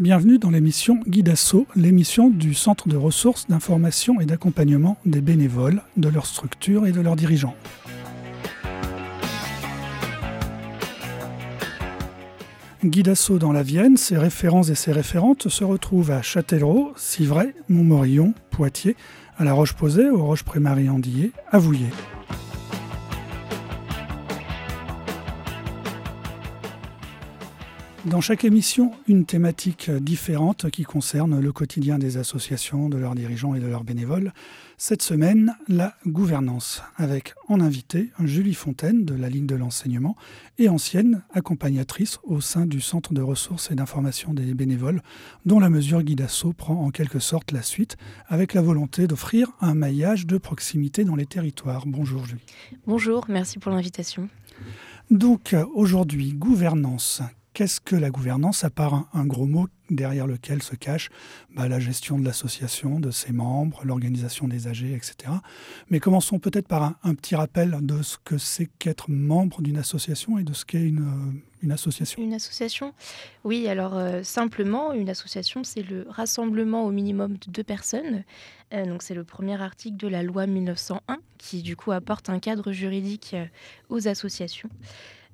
Bienvenue dans l'émission Guidasso, l'émission du Centre de ressources, d'information et d'accompagnement des bénévoles, de leurs structures et de leurs dirigeants. Guidasso dans la Vienne, ses référents et ses référentes se retrouvent à Châtellerault, Civray, Montmorillon, Poitiers, à La Roche-Posay, aux Roches-Prémarie-Andillé, à Vouillers. Dans chaque émission, une thématique différente qui concerne le quotidien des associations, de leurs dirigeants et de leurs bénévoles. Cette semaine, la gouvernance, avec en invité Julie Fontaine de la Ligue de l'enseignement et ancienne accompagnatrice au sein du Centre de ressources et d'information des bénévoles, dont la mesure Guidasso prend en quelque sorte la suite, avec la volonté d'offrir un maillage de proximité dans les territoires. Bonjour Julie. Bonjour, merci pour l'invitation. Donc aujourd'hui, gouvernance, Qu'est-ce que la gouvernance, à part un, gros mot derrière lequel se cache bah, la gestion de l'association, de ses membres, l'organisation des AG, etc. Mais commençons peut-être par un, petit rappel de ce que c'est qu'être membre d'une association et de ce qu'est une, une, association. Une association? Oui, alors euh, simplement, une association, c'est le rassemblement au minimum de deux personnes. Euh, donc c'est le premier article de la loi 1901 qui du coup apporte un cadre juridique euh, aux associations.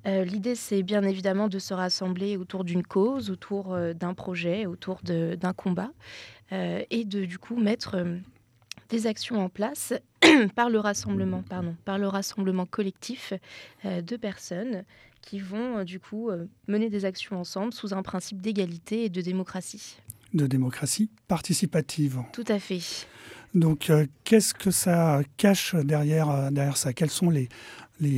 Euh, l'idée, c'est bien évidemment de se rassembler autour d'une cause, autour euh, d'un projet, autour d'un combat, euh, et de du coup mettre des actions en place par le rassemblement, pardon, par le rassemblement collectif de personnes qui vont du coup mener des actions ensemble sous un principe d'égalité et de démocratie. De démocratie participative. Tout à fait. Donc, qu'est-ce que ça cache derrière, derrière ça? Quels sont les,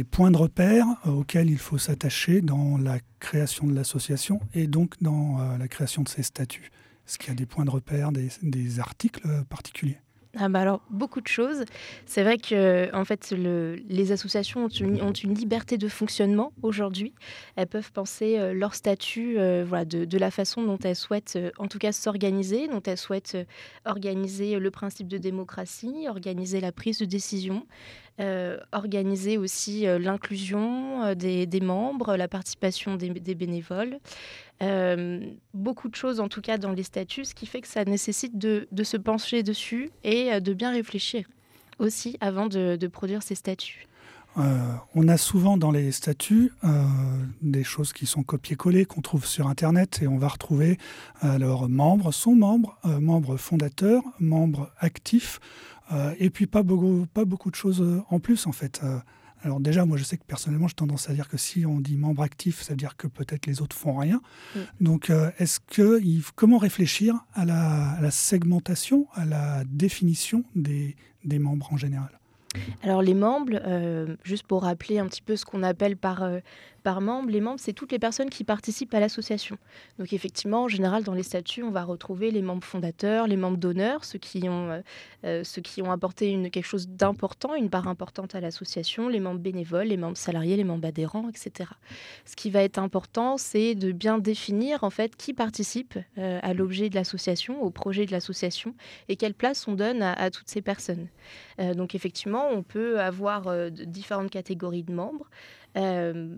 points de repère euh, auxquels il faut s'attacher dans la création de l'association et donc dans euh, la création de ses statuts? Est-ce qu'il y a des points de repère, des, articles particuliers? Ah bah alors beaucoup de choses. C'est vrai que en fait les associations ont une, liberté de fonctionnement aujourd'hui. Elles peuvent penser euh, leur statut voilà, de, la façon dont elles souhaitent en tout cas s'organiser, dont elles souhaitent organiser le principe de démocratie, organiser la prise de décision, euh, organiser aussi euh, l'inclusion euh, des, membres, la participation des, bénévoles. beaucoup de choses en tout cas dans les statuts, ce qui fait que ça nécessite de, se pencher dessus et de bien réfléchir aussi avant de, produire ces statuts. on a souvent dans les statuts des choses qui sont copiées-collées, qu'on trouve sur Internet, et on va retrouver alors membres, sont membres, membres fondateurs, membres actifs, euh, et puis pas beaucoup, pas beaucoup de choses euh, en plus en fait. Euh, alors déjà, moi je sais que personnellement, j'ai tendance à dire que si on dit membre actif, ça veut dire que peut-être les autres font rien. Mm. Donc est-ce que comment réfléchir à la, segmentation, à la définition des membres en général? Alors les membres, euh, juste pour rappeler un petit peu ce qu'on appelle par, euh, par membre, les membres, c'est toutes les personnes qui participent à l'association. Donc effectivement, en général, dans les statuts, on va retrouver les membres fondateurs, les membres d'honneur, ceux, qui ont, euh, ceux qui ont apporté quelque chose d'important, une part importante à l'association, les membres bénévoles, les membres salariés, les membres adhérents, etc. Ce qui va être important, c'est de bien définir en fait qui participe à l'objet de l'association, au projet de l'association, et quelle place on donne à, toutes ces personnes. donc effectivement, on peut avoir euh, différentes catégories de membres. Euh,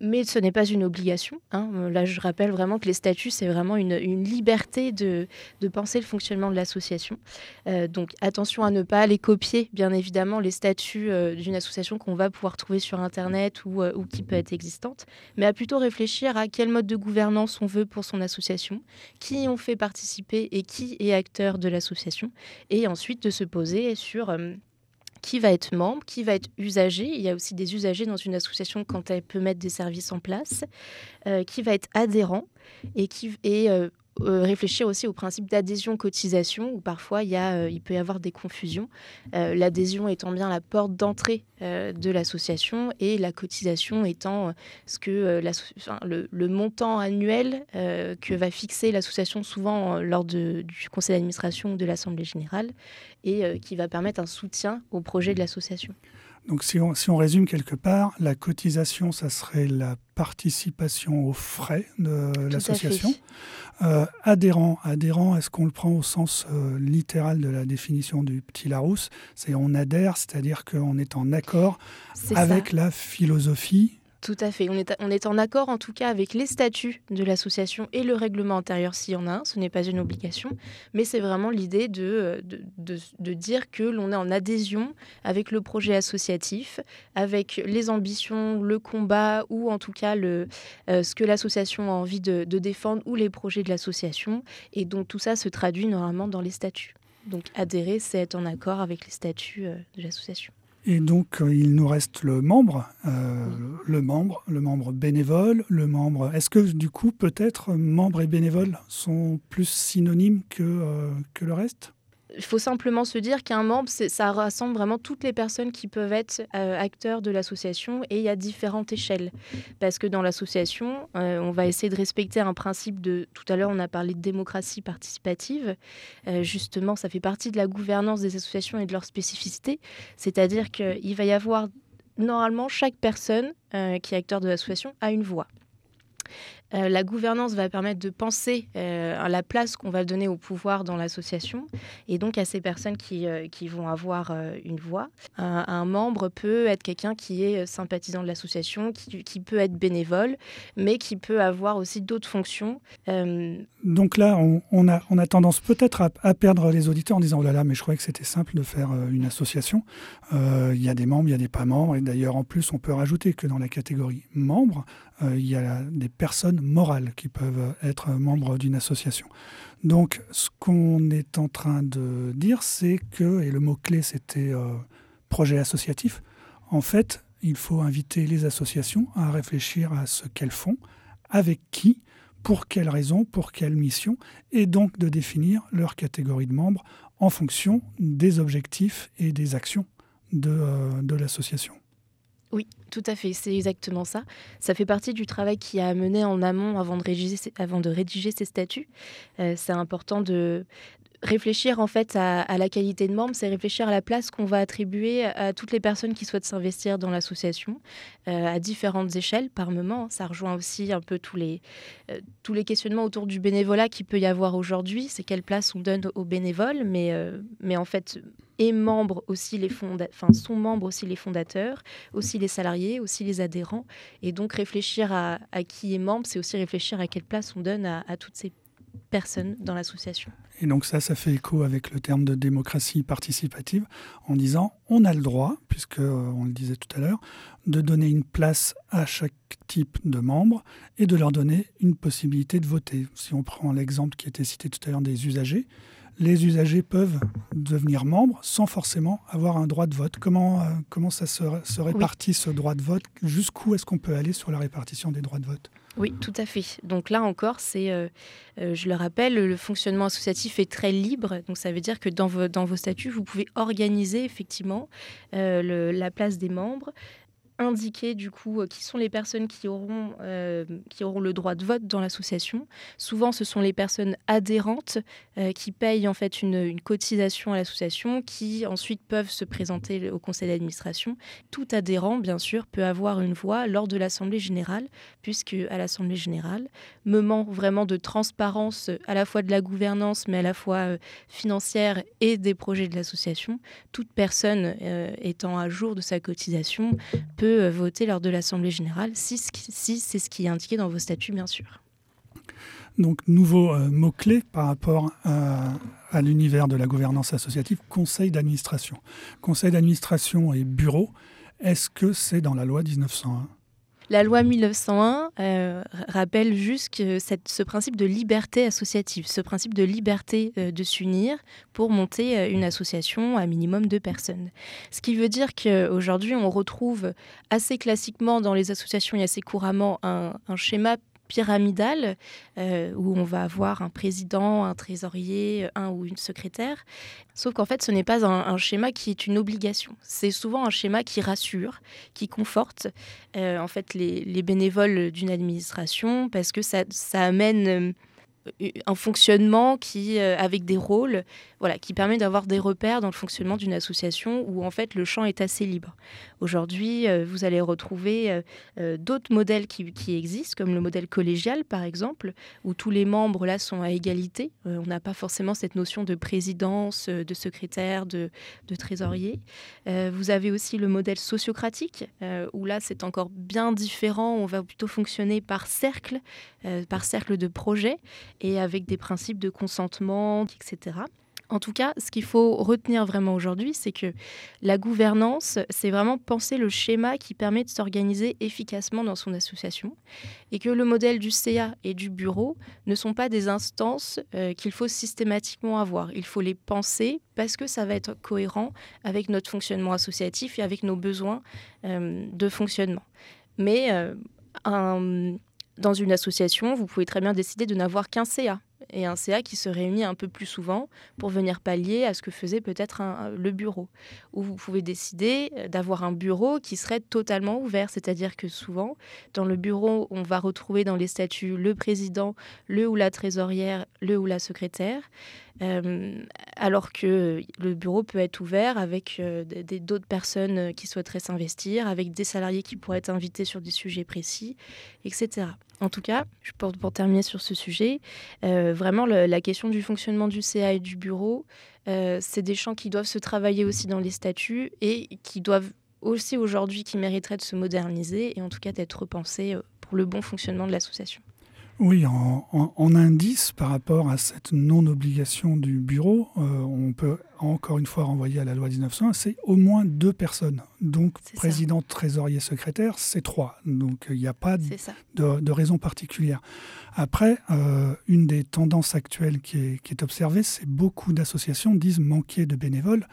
mais ce n'est pas une obligation. Hein. Là, je rappelle vraiment que les statuts, c'est vraiment une, liberté de, penser le fonctionnement de l'association. Euh, donc, attention à ne pas les copier, bien évidemment, les statuts d'une association qu'on va pouvoir trouver sur Internet ou, ou, qui peut être existante, mais à plutôt réfléchir à quel mode de gouvernance on veut pour son association, qui on fait participer et qui est acteur de l'association, et ensuite de se poser sur qui va être membre, qui va être usager. Il y a aussi des usagers dans une association quand elle peut mettre des services en place, euh, qui va être adhérent et qui et euh, euh, réfléchir aussi au principe d'adhésion-cotisation, où parfois il, y a, il peut y avoir des confusions. L'adhésion étant bien la porte d'entrée de l'association et la cotisation étant ce que le, le, montant annuel que va fixer l'association souvent lors de, du conseil d'administration ou de l'assemblée générale et qui va permettre un soutien au projet de l'association. Donc si on, si on, résume quelque part, la cotisation, ça serait la participation aux frais de l'association. Euh, adhérent, adhérent, est-ce qu'on le prend au sens euh, littéral de la définition du petit Larousse? C'est on adhère, c'est-à-dire qu'on est en accord avec la philosophie Tout à fait. On est, on est en accord en tout cas avec les statuts de l'association et le règlement intérieur s'il y en a un. Ce n'est pas une obligation, mais c'est vraiment l'idée de, de, de, dire que l'on est en adhésion avec le projet associatif, avec les ambitions, le combat ou en tout cas le, euh, ce que l'association a envie de, défendre ou les projets de l'association. Et donc tout ça se traduit normalement dans les statuts. Donc adhérer, c'est être en accord avec les statuts euh, de l'association. Et donc, euh, il nous reste le membre, euh, le membre, le membre bénévole, le membre. Est-ce que du coup, peut-être, membre et bénévole sont plus synonymes que, euh, que le reste? Il faut simplement se dire qu'un membre, ça rassemble vraiment toutes les personnes qui peuvent être euh, acteurs de l'association et il y a différentes échelles. Parce que dans l'association, euh, on va essayer de respecter un principe de... Tout à l'heure, on a parlé de démocratie participative. Euh, justement, ça fait partie de la gouvernance des associations et de leur spécificité. C'est-à-dire qu'il va y avoir, normalement, chaque personne qui est acteur de l'association a une voix. Euh, la gouvernance va permettre de penser euh, à la place qu'on va donner au pouvoir dans l'association et donc à ces personnes qui, euh, qui vont avoir une voix. Un, membre peut être quelqu'un qui est sympathisant de l'association, qui, qui, peut être bénévole, mais qui peut avoir aussi d'autres fonctions. Donc là, on, a, on a tendance peut-être à, perdre les auditeurs en disant oh là là, mais je croyais que c'était simple de faire une association. Il y a des membres, il y a des pas membres, et d'ailleurs en plus, on peut rajouter que dans la catégorie membres, il y a des personnes morales qui peuvent être membres d'une association. Donc, ce qu'on est en train de dire, c'est que, et le mot-clé c'était euh, projet associatif, en fait, il faut inviter les associations à réfléchir à ce qu'elles font, avec qui, pour quelles raisons, pour quelle mission, et donc de définir leur catégorie de membres en fonction des objectifs et des actions de, euh, de l'association. Oui, tout à fait, c'est exactement ça. Ça fait partie du travail qui a mené en amont avant de rédiger, avant de rédiger ces statuts. Euh, c'est important de, réfléchir en fait à, la qualité de membre, c'est réfléchir à la place qu'on va attribuer à toutes les personnes qui souhaitent s'investir dans l'association euh, à différentes échelles par moment. Ça rejoint aussi un peu tous les, euh, tous les questionnements autour du bénévolat qu'il peut y avoir aujourd'hui. C'est quelle place on donne aux bénévoles, mais, mais en fait, et membres aussi les enfin, sont membres aussi les fondateurs, aussi les salariés, aussi les adhérents. Et donc réfléchir à, qui est membre, c'est aussi réfléchir à quelle place on donne à, à toutes ces personnes dans l'association. Et donc ça, ça fait écho avec le terme de démocratie participative en disant on a le droit, puisque euh, on le disait tout à l'heure, de donner une place à chaque type de membre et de leur donner une possibilité de voter. Si on prend l'exemple qui était cité tout à l'heure des usagers, les usagers peuvent devenir membres sans forcément avoir un droit de vote. Comment, euh, comment ça se, se répartit ce droit de vote? Jusqu'où est-ce qu'on peut aller sur la répartition des droits de vote? Oui, tout à fait. Donc là encore, c'est, euh, euh, je le rappelle, le fonctionnement associatif est très libre. Donc ça veut dire que dans vos, dans vos statuts, vous pouvez organiser effectivement la place des membres, indiquer du coup euh, qui sont les personnes qui auront, euh, qui auront le droit de vote dans l'association. Souvent, ce sont les personnes adhérentes euh, qui payent en fait une, une cotisation à l'association, qui ensuite peuvent se présenter au conseil d'administration. Tout adhérent, bien sûr, peut avoir une voix lors de l'assemblée générale, puisque à l'assemblée générale, moment vraiment de transparence à la fois de la gouvernance, mais à la fois financière et des projets de l'association. Toute personne étant à jour de sa cotisation peut euh, voter lors de l'Assemblée générale, si, c'est ce qui est indiqué dans vos statuts, bien sûr. Donc, nouveau euh, mot-clé par rapport à, à l'univers de la gouvernance associative, conseil d'administration. Conseil d'administration et bureau, est-ce que c'est dans la loi 1901 la loi 1901 euh, rappelle juste ce principe de liberté associative, ce principe de liberté euh, de s'unir pour monter euh, une association à minimum de personnes. Ce qui veut dire qu'aujourd'hui, on retrouve assez classiquement dans les associations et assez couramment un schéma pyramidale euh, où on va avoir un président, un trésorier, un ou une secrétaire. Sauf qu'en fait, ce n'est pas un, schéma qui est une obligation. C'est souvent un schéma qui rassure, qui conforte euh, en fait les, bénévoles d'une administration parce que ça, amène un fonctionnement qui, euh, avec des rôles, voilà, qui permet d'avoir des repères dans le fonctionnement d'une association où en fait le champ est assez libre. Aujourd'hui, euh, vous allez retrouver euh, d'autres modèles qui, existent, comme le modèle collégial par exemple, où tous les membres là sont à égalité. on n'a pas forcément cette notion de présidence, de secrétaire, de, de trésorier. vous avez aussi le modèle sociocratique, où là c'est encore bien différent. On va plutôt fonctionner par cercle, par cercle de projets et avec des principes de consentement, etc. En tout cas, ce qu'il faut retenir vraiment aujourd'hui, c'est que la gouvernance, c'est vraiment penser le schéma qui permet de s'organiser efficacement dans son association et que le modèle du CA et du bureau ne sont pas des instances euh, qu'il faut systématiquement avoir. Il faut les penser parce que ça va être cohérent avec notre fonctionnement associatif et avec nos besoins euh, de fonctionnement. Mais euh, dans une association, vous pouvez très bien décider de n'avoir qu'un CA et un CA qui se réunit un peu plus souvent pour venir pallier à ce que faisait peut-être le bureau. Ou vous pouvez décider d'avoir un bureau qui serait totalement ouvert, c'est-à-dire que souvent, dans le bureau, on va retrouver dans les statuts le président, le ou la trésorière, le ou la secrétaire. Euh, alors que le bureau peut être ouvert avec euh, d'autres personnes qui souhaiteraient s'investir, avec des salariés qui pourraient être invités sur des sujets précis, etc. En tout cas, pour, pour terminer sur ce sujet, euh, vraiment la question du fonctionnement du CA et du bureau, c'est des champs qui doivent se travailler aussi dans les statuts et qui doivent aussi aujourd'hui, qui mériteraient de se moderniser et en tout cas d'être repensés pour le bon fonctionnement de l'association. Oui, en, indice par rapport à cette non-obligation du bureau, euh, on peut encore une fois renvoyer à la loi 1901, c'est au moins deux personnes. Donc président, trésorier, secrétaire, c'est trois. Donc il n'y a pas de, raison particulière. Après, euh, une des tendances actuelles qui est, qui est observée, c'est beaucoup d'associations disent manquer de bénévoles.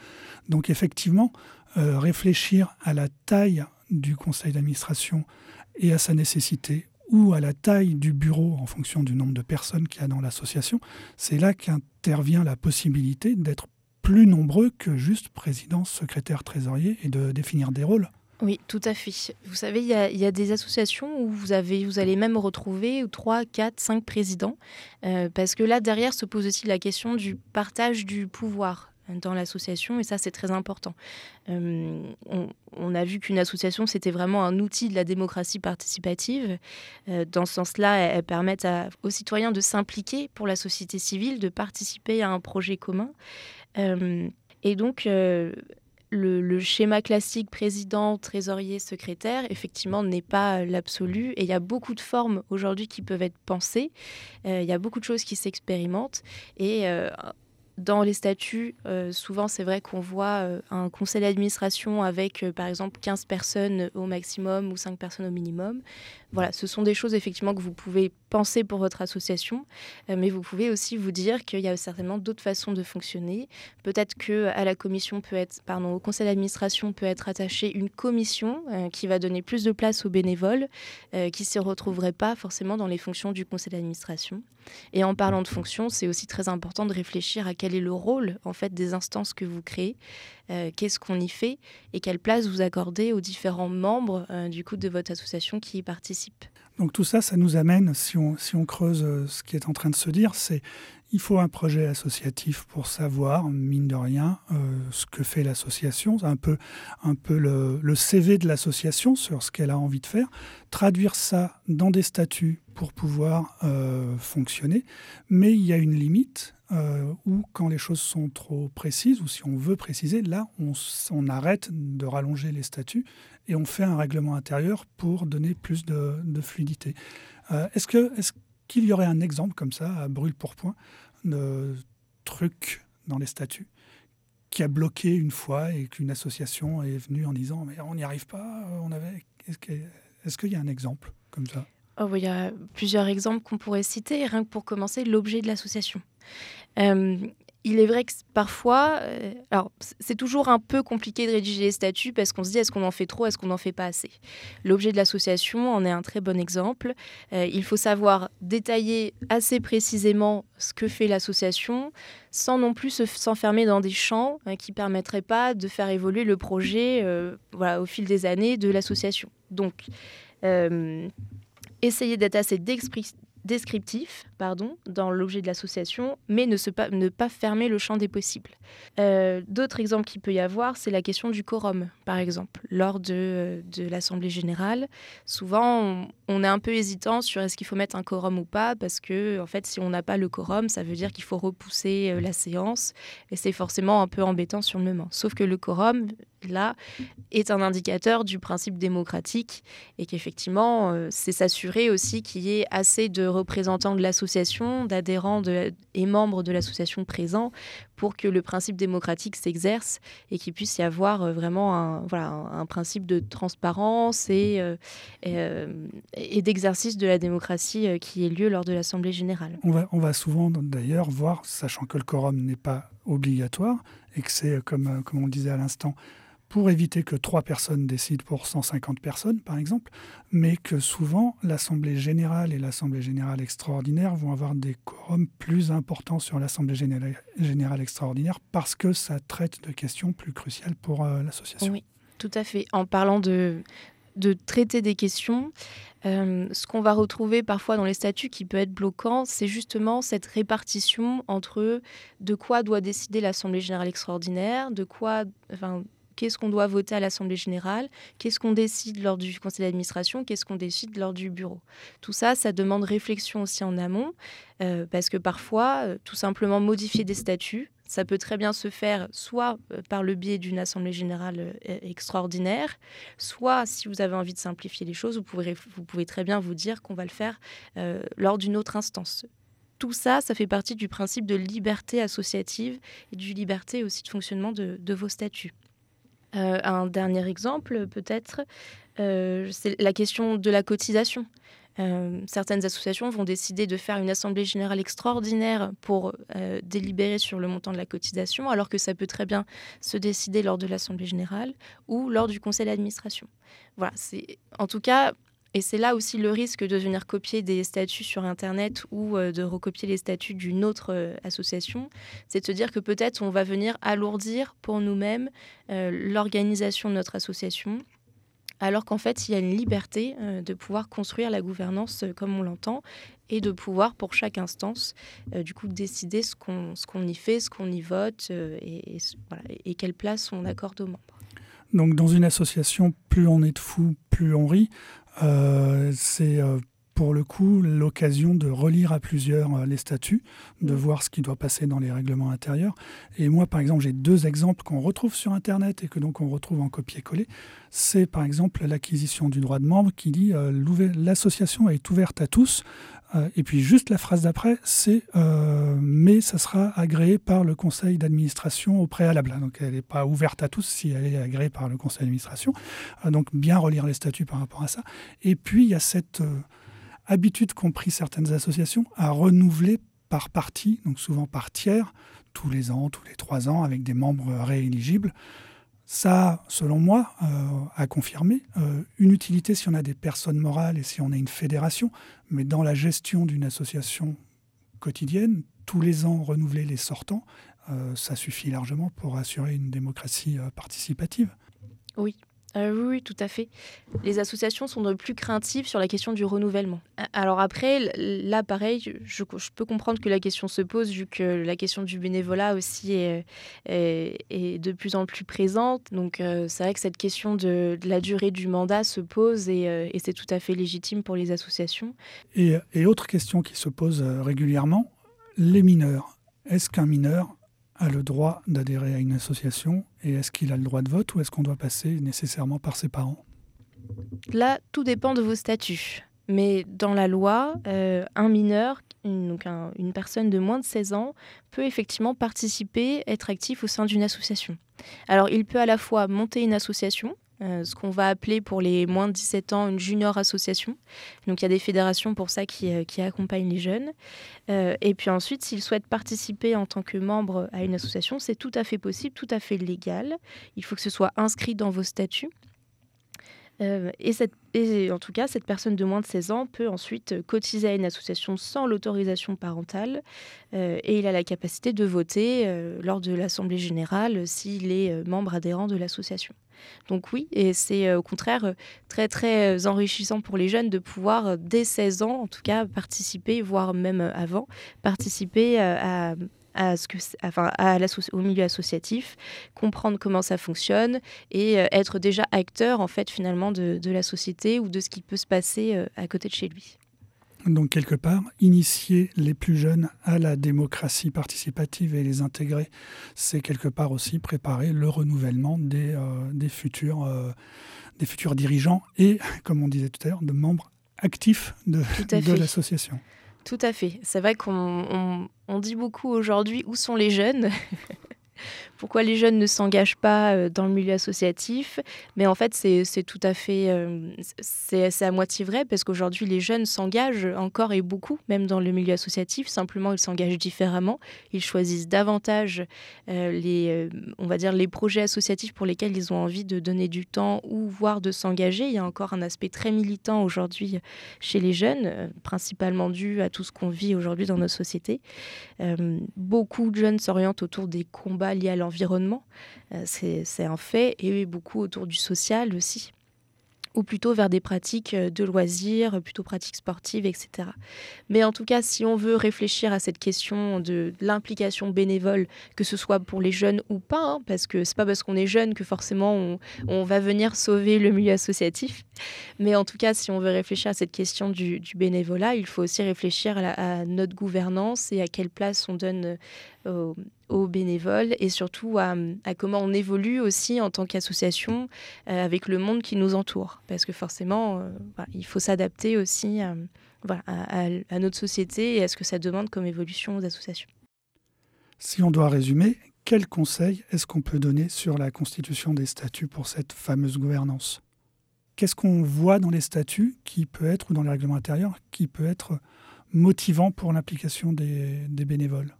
Donc effectivement, euh, réfléchir à la taille du conseil d'administration et à sa nécessité ou à la taille du bureau en fonction du nombre de personnes qu'il y a dans l'association, c'est là qu'intervient la possibilité d'être plus nombreux que juste président, secrétaire, trésorier et de définir des rôles. Oui, tout à fait. Vous savez, il y, a, des associations où vous, avez, vous allez même retrouver 3, 4, 5 présidents, euh, parce que là, derrière, se pose aussi la question du partage du pouvoir dans l'association et ça c'est très important. Euh, on, a vu qu'une association c'était vraiment un outil de la démocratie participative. Euh, dans ce sens-là, elles, permettent aux citoyens de s'impliquer pour la société civile, de participer à un projet commun. Euh, et donc le, schéma classique président, trésorier, secrétaire, effectivement, n'est pas l'absolu. Et il y a beaucoup de formes aujourd'hui qui peuvent être pensées. il y a beaucoup de choses qui s'expérimentent. Et dans les statuts, euh, souvent c'est vrai qu'on voit euh, un conseil d'administration avec euh, par exemple 15 personnes au maximum ou 5 personnes au minimum. Voilà, ce sont des choses effectivement que vous pouvez penser pour votre association, mais vous pouvez aussi vous dire qu'il y a certainement d'autres façons de fonctionner. Peut-être que la commission peut être, pardon, au conseil d'administration peut être attachée une commission qui va donner plus de place aux bénévoles, qui ne se retrouveraient pas forcément dans les fonctions du conseil d'administration. Et en parlant de fonctions, c'est aussi très important de réfléchir à quel est le rôle en fait des instances que vous créez, euh, qu'est-ce qu'on y fait et quelle place vous accordez aux différents membres euh, du coup de votre association qui y participent. Donc tout ça, ça nous amène, si on, si on creuse euh, ce qui est en train de se dire, c'est il faut un projet associatif pour savoir, mine de rien, ce que fait l'association, un peu, un peu le, le CV de l'association sur ce qu'elle a envie de faire, traduire ça dans des statuts pour pouvoir fonctionner, mais il y a une limite, euh, ou quand les choses sont trop précises, ou si on veut préciser, là, on, arrête de rallonger les statuts et on fait un règlement intérieur pour donner plus de, fluidité. Euh, est-ce, qu'il y aurait un exemple comme ça, à brûle pour point, de truc dans les statuts qui a bloqué une fois et qu'une association est venue en disant mais on n'y arrive pas, on avait... Est-ce, qu'il y a un exemple comme ça? Oh, Il y a plusieurs exemples qu'on pourrait citer, rien que pour commencer, l'objet de l'association. Euh, il est vrai que parfois, euh, alors c'est toujours un peu compliqué de rédiger les statuts parce qu'on se dit est-ce qu'on en fait trop, est-ce qu'on n'en fait pas assez? L'objet de l'association en est un très bon exemple. Euh, il faut savoir détailler assez précisément ce que fait l'association sans non plus s'enfermer dans des champs qui permettraient pas de faire évoluer le projet voilà, au fil des années de l'association. Donc, essayer d'être assez descriptif pardon, dans l'objet de l'association, mais ne, ne pas fermer le champ des possibles. Euh, d'autres exemples qu'il peut y avoir, c'est la question du quorum, par exemple. Lors de, de l'Assemblée générale, souvent, est un peu hésitant sur est-ce qu'il faut mettre un quorum ou pas, parce que, en fait, si on n'a pas le quorum, ça veut dire qu'il faut repousser euh, la séance, et c'est forcément un peu embêtant sur le moment. Sauf que le quorum, là, est un indicateur du principe démocratique, et qu'effectivement, euh, c'est s'assurer aussi qu'il y ait assez de représentants de l'association, d'adhérents et membres de l'association présents pour que le principe démocratique s'exerce et qu'il puisse y avoir euh, vraiment un, voilà, un, principe de transparence et, euh, euh, et, d'exercice de la démocratie qui ait lieu lors de l'Assemblée générale. On va, on va souvent d'ailleurs voir, sachant que le quorum n'est pas obligatoire et que c'est, comme, comme on le disait à l'instant, pour éviter que trois personnes décident pour 150 personnes, par exemple, mais que souvent l'Assemblée générale et l'Assemblée générale extraordinaire vont avoir des quorums plus importants sur l'Assemblée générale extraordinaire parce que ça traite de questions plus cruciales pour euh, l'association. Oui, tout à fait. En parlant de, traiter des questions, euh, ce qu'on va retrouver parfois dans les statuts qui peut être bloquant, c'est justement cette répartition entre de quoi doit décider l'Assemblée générale extraordinaire, de quoi, enfin, qu'est-ce qu'on doit voter à l'Assemblée générale, qu'est-ce qu'on décide lors du conseil d'administration, qu'est-ce qu'on décide lors du bureau. Tout ça, ça demande réflexion aussi en amont, euh, parce que parfois, euh, tout simplement modifier des statuts, ça peut très bien se faire soit euh, par le biais d'une assemblée générale extraordinaire, soit si vous avez envie de simplifier les choses, vous pouvez, vous pouvez très bien vous dire qu'on va le faire lors d'une autre instance tout ça, ça fait partie du principe de liberté associative et du liberté aussi de fonctionnement de vos statuts. Euh, un dernier exemple, peut-être, euh, c'est la question de la cotisation. Euh, certaines associations vont décider de faire une assemblée générale extraordinaire pour délibérer sur le montant de la cotisation, alors que ça peut très bien se décider lors de l'assemblée générale ou lors du conseil d'administration. Voilà, c'est en tout cas et c'est là aussi le risque de venir copier des statuts sur Internet ou euh, de recopier les statuts d'une autre euh, association. C'est de se dire que peut-être on va venir alourdir pour nous-mêmes euh, l'organisation de notre association, alors qu'en fait, il y a une liberté de pouvoir construire la gouvernance comme on l'entend et de pouvoir, pour chaque instance, du coup, décider ce qu'on y fait, ce qu'on y vote et, et quelle place on accorde aux membres. Donc dans une association, plus on est de fous, plus on rit. Euh, c'est euh, pour le coup l'occasion de relire à plusieurs euh, les statuts, de mm. voir ce qui doit passer dans les règlements intérieurs. Et moi, par exemple, j'ai deux exemples qu'on retrouve sur Internet et que donc on retrouve en copier-coller. C'est par exemple l'acquisition du droit de membre qui dit l'association est ouverte à tous. Euh, et puis juste la phrase d'après, c'est euh, mais ça sera agréé par le conseil d'administration au préalable. Donc elle n'est pas ouverte à tous si elle est agréée par le conseil d'administration. Euh, donc bien relire les statuts par rapport à ça. Et puis il y a cette habitude qu'ont pris certaines associations à renouveler par partie, donc souvent par tiers, tous les ans, tous les trois ans, avec des membres rééligibles. Ça, selon moi, euh, a confirmé euh, une utilité si on a des personnes morales et si on a une fédération, mais dans la gestion d'une association quotidienne, tous les ans renouveler les sortants, euh, ça suffit largement pour assurer une démocratie participative. Oui, euh, oui, tout à fait. Les associations sont de plus craintives sur la question du renouvellement. Alors après, là, pareil, je, peux comprendre que la question se pose vu que la question du bénévolat aussi est, de plus en plus présente. Donc euh, c'est vrai que cette question de, la durée du mandat se pose euh, et, c'est tout à fait légitime pour les associations. Et, et autre question qui se pose régulièrement, les mineurs. Est-ce qu'un mineur a le droit d'adhérer à une association et est-ce qu'il a le droit de vote ou est-ce qu'on doit passer nécessairement par ses parents? Là, tout dépend de vos statuts. Mais dans la loi, euh, un mineur, donc une personne de moins de 16 ans, peut effectivement participer, être actif au sein d'une association. Alors, il peut à la fois monter une association, euh, ce qu'on va appeler pour les moins de 17 ans une junior association. Donc il y a des fédérations pour ça qui, euh, accompagnent les jeunes. Euh, et puis ensuite, s'ils souhaitent participer en tant que membre à une association, c'est tout à fait possible, tout à fait légal. Il faut que ce soit inscrit dans vos statuts. Euh, et, en tout cas, cette personne de moins de 16 ans peut ensuite cotiser à une association sans l'autorisation parentale euh, et il a la capacité de voter euh, lors de l'Assemblée générale s'il est membre adhérent de l'association. Donc oui, et c'est au contraire très très enrichissant pour les jeunes de pouvoir, dès 16 ans en tout cas, participer, voire même avant, participer à, à ce que, enfin, à au milieu associatif, comprendre comment ça fonctionne et euh, être déjà acteur en fait finalement de, de, la société ou de ce qui peut se passer euh, à côté de chez lui. Donc quelque part, initier les plus jeunes à la démocratie participative et les intégrer, c'est quelque part aussi préparer le renouvellement des, euh, des, futurs, des futurs dirigeants et, comme on disait tout à l'heure, de membres actifs de, de l'association. Tout à fait. C'est vrai qu'on dit beaucoup aujourd'hui où sont les jeunes? pourquoi les jeunes ne s'engagent pas euh, dans le milieu associatif. Mais en fait, c'est tout à fait, euh, c'est à moitié vrai parce qu'aujourd'hui, les jeunes s'engagent encore et beaucoup, même dans le milieu associatif. Simplement, ils s'engagent différemment. Ils choisissent davantage euh, les, on va dire, les projets associatifs pour lesquels ils ont envie de donner du temps ou voire de s'engager. Il y a encore un aspect très militant aujourd'hui chez les jeunes, principalement dû à tout ce qu'on vit aujourd'hui dans nos sociétés. beaucoup de jeunes s'orientent autour des combats liés à l'environnement, euh, c'est un fait, et beaucoup autour du social aussi. Ou plutôt vers des pratiques euh, de loisirs, plutôt pratiques sportives, etc. Mais en tout cas, si on veut réfléchir à cette question de l'implication bénévole, que ce soit pour les jeunes ou pas, hein, parce que c'est pas parce qu'on est jeune que forcément on, va venir sauver le milieu associatif, mais en tout cas, si on veut réfléchir à cette question du, bénévolat, il faut aussi réfléchir à, notre gouvernance et à quelle place on donne euh, aux, bénévoles et surtout à, comment on évolue aussi en tant qu'association euh, avec le monde qui nous entoure. Parce que forcément, euh, il faut s'adapter aussi à, notre société et à ce que ça demande comme évolution aux associations. Si on doit résumer, quel conseil est-ce qu'on peut donner sur la constitution des statuts pour cette fameuse gouvernance? Qu'est-ce qu'on voit dans les statuts qui peut être, ou dans les règlements intérieurs, qui peut être motivant pour l'implication des bénévoles?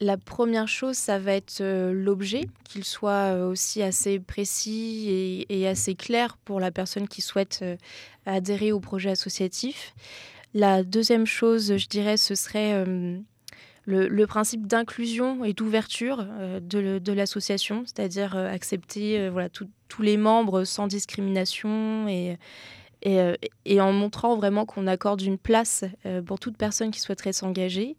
La première chose, ça va être euh, l'objet, qu'il soit euh, aussi assez précis et, assez clair pour la personne qui souhaite euh, adhérer au projet associatif. La deuxième chose, je dirais, ce serait le, principe d'inclusion et d'ouverture de, l'association, c'est-à-dire accepter tous les membres sans discrimination et, en montrant vraiment qu'on accorde une place pour toute personne qui souhaiterait s'engager.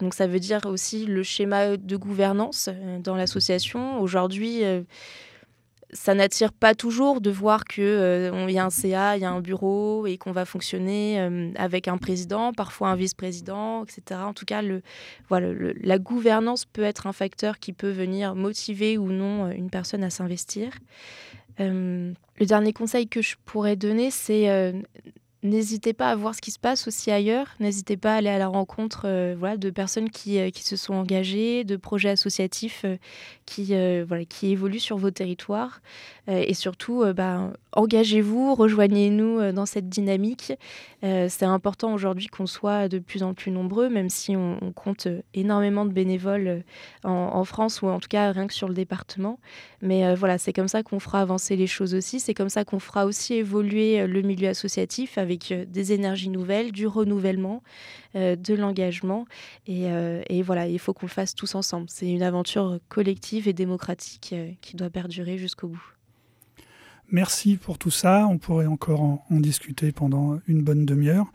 Donc ça veut dire aussi le schéma de gouvernance euh, dans l'association. Aujourd'hui, euh, ça n'attire pas toujours de voir qu'il euh, y a un CA, il y a un bureau et qu'on va fonctionner avec un président, parfois un vice-président, etc. En tout cas, voilà, la gouvernance peut être un facteur qui peut venir motiver ou non une personne à s'investir. le dernier conseil que je pourrais donner, c'est N'hésitez pas à voir ce qui se passe aussi ailleurs. N'hésitez pas à aller à la rencontre euh, voilà, de personnes qui, euh, qui, se sont engagées, de projets associatifs euh, qui, évoluent sur vos territoires. et surtout, bah, engagez-vous, rejoignez-nous dans cette dynamique. C'est important aujourd'hui qu'on soit de plus en plus nombreux, même si on, compte énormément de bénévoles en, en, France ou en tout cas rien que sur le département. Mais voilà, c'est comme ça qu'on fera avancer les choses aussi. C'est comme ça qu'on fera aussi évoluer le milieu associatif avec euh, des énergies nouvelles, du renouvellement, euh, de l'engagement. Euh, et, voilà, il faut qu'on le fasse tous ensemble. C'est une aventure collective et démocratique qui doit perdurer jusqu'au bout. Merci pour tout ça. On pourrait encore en discuter pendant une bonne demi-heure.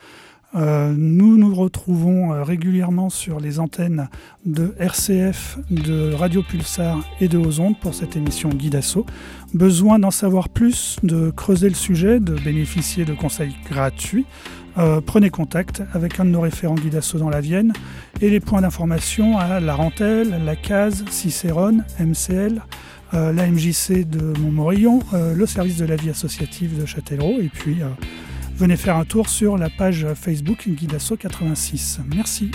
Euh, nous nous retrouvons euh, régulièrement sur les antennes de RCF, de Radio Pulsar et de Ozonde pour cette émission Guidasso. Besoin d'en savoir plus, de creuser le sujet, de bénéficier de conseils gratuits. Euh, prenez contact avec un de nos référents Guidasso dans la Vienne et les points d'information à La Rentelle, La Case, Cicérone, MCL, la MJC de Montmorillon, le service de la vie associative de Châtellerault et puis venez faire un tour sur la page Facebook Guidasso 86. Merci.